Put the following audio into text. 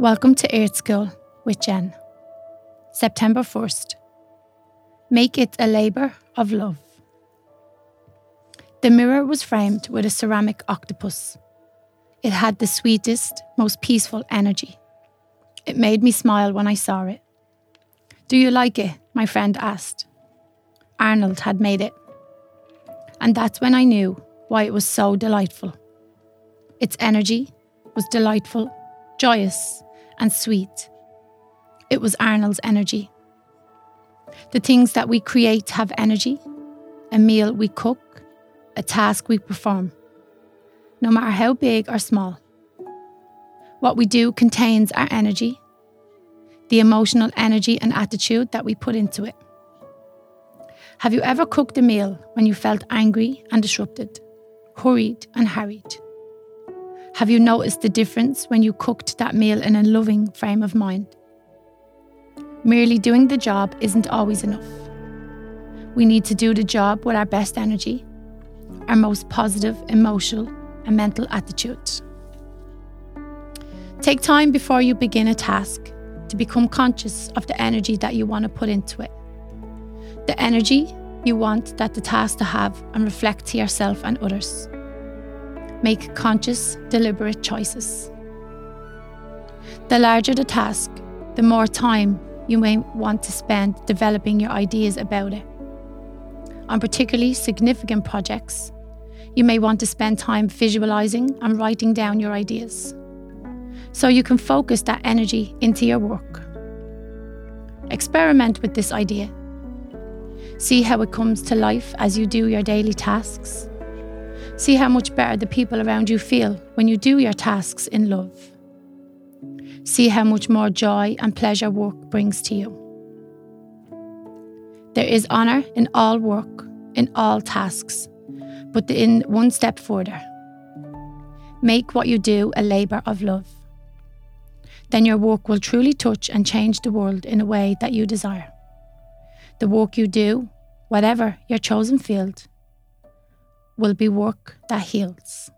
Welcome to Earth School with Jen. September 1st. Make it a labour of love. The mirror was framed with a ceramic octopus. It had the sweetest, most peaceful energy. It made me smile when I saw it. Do you like it? My friend asked. Arnold had made it. And that's when I knew why it was so delightful. Its energy was delightful, joyous, and sweet. It was Arnold's energy. The things that we create have energy a meal we cook, a task we perform, no matter how big or small. What we do contains our energy, the emotional energy and attitude that we put into it. Have you ever cooked a meal when you felt angry and disrupted, hurried and harried? Have you noticed the difference when you cooked that meal in a loving frame of mind? Merely doing the job isn't always enough. We need to do the job with our best energy, our most positive emotional and mental attitude. Take time before you begin a task to become conscious of the energy that you want to put into it. The energy you want that the task to have and reflect to yourself and others. Make conscious, deliberate choices. The larger the task, the more time you may want to spend developing your ideas about it. On particularly significant projects, you may want to spend time visualizing and writing down your ideas so you can focus that energy into your work. Experiment with this idea. See how it comes to life as you do your daily tasks. See how much better the people around you feel when you do your tasks in love. See how much more joy and pleasure work brings to you. There is honour in all work, in all tasks, but in one step further. Make what you do a labour of love. Then your work will truly touch and change the world in a way that you desire. The work you do, whatever your chosen field, will be work that heals.